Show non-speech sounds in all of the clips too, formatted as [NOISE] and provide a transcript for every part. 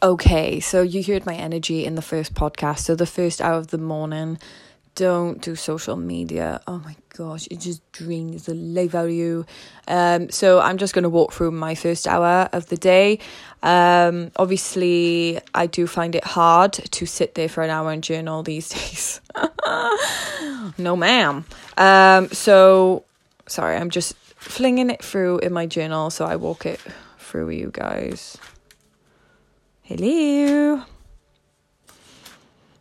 Okay, so you heard my energy in the first podcast. So the first hour of the morning, don't do social media. Oh my gosh, it just drains the life out of you. Um, so I'm just gonna walk through my first hour of the day. Um, obviously, I do find it hard to sit there for an hour and journal these [LAUGHS] days. no, ma'am. Um, so sorry, I'm just flinging it through in my journal. So I walk it through you guys. Hello.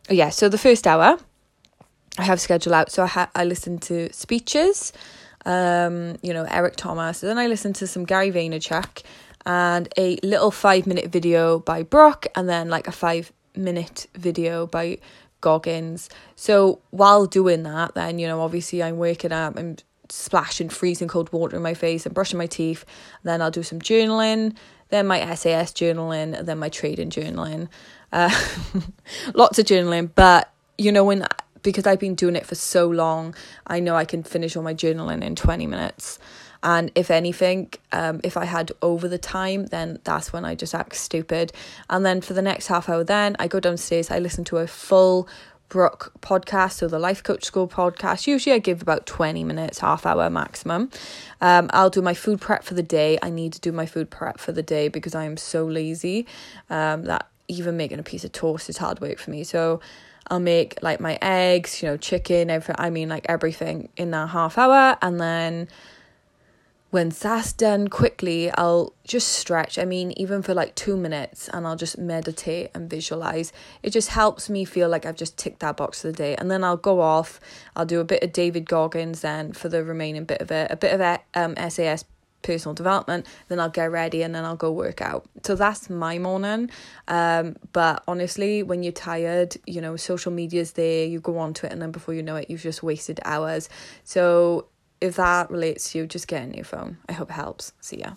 Oh, yeah, so the first hour I have scheduled out. So I ha- I listen to speeches, um, you know, Eric Thomas. And then I listen to some Gary Vaynerchuk and a little five minute video by Brock and then like a five minute video by Goggins. So while doing that, then, you know, obviously I'm waking up, I'm splashing freezing cold water in my face and brushing my teeth. Then I'll do some journaling then my SAS journaling, then my trading journaling. Uh, [LAUGHS] lots of journaling, but you know, when because I've been doing it for so long, I know I can finish all my journaling in 20 minutes. And if anything, um, if I had over the time, then that's when I just act stupid. And then for the next half hour, then I go downstairs, I listen to a full Brooke podcast, so the Life Coach School podcast. Usually I give about 20 minutes, half hour maximum. Um, I'll do my food prep for the day. I need to do my food prep for the day because I am so lazy um, that even making a piece of toast is hard work for me. So I'll make like my eggs, you know, chicken, everything. I mean, like everything in that half hour. And then when that's done quickly, I'll just stretch. I mean, even for like two minutes, and I'll just meditate and visualize. It just helps me feel like I've just ticked that box of the day. And then I'll go off. I'll do a bit of David Goggins then for the remaining bit of it, a bit of um, SAS personal development. Then I'll get ready and then I'll go work out. So that's my morning. Um, but honestly, when you're tired, you know, social media's there, you go onto it, and then before you know it, you've just wasted hours. So if that relates to you, just get a new phone. I hope it helps. See ya.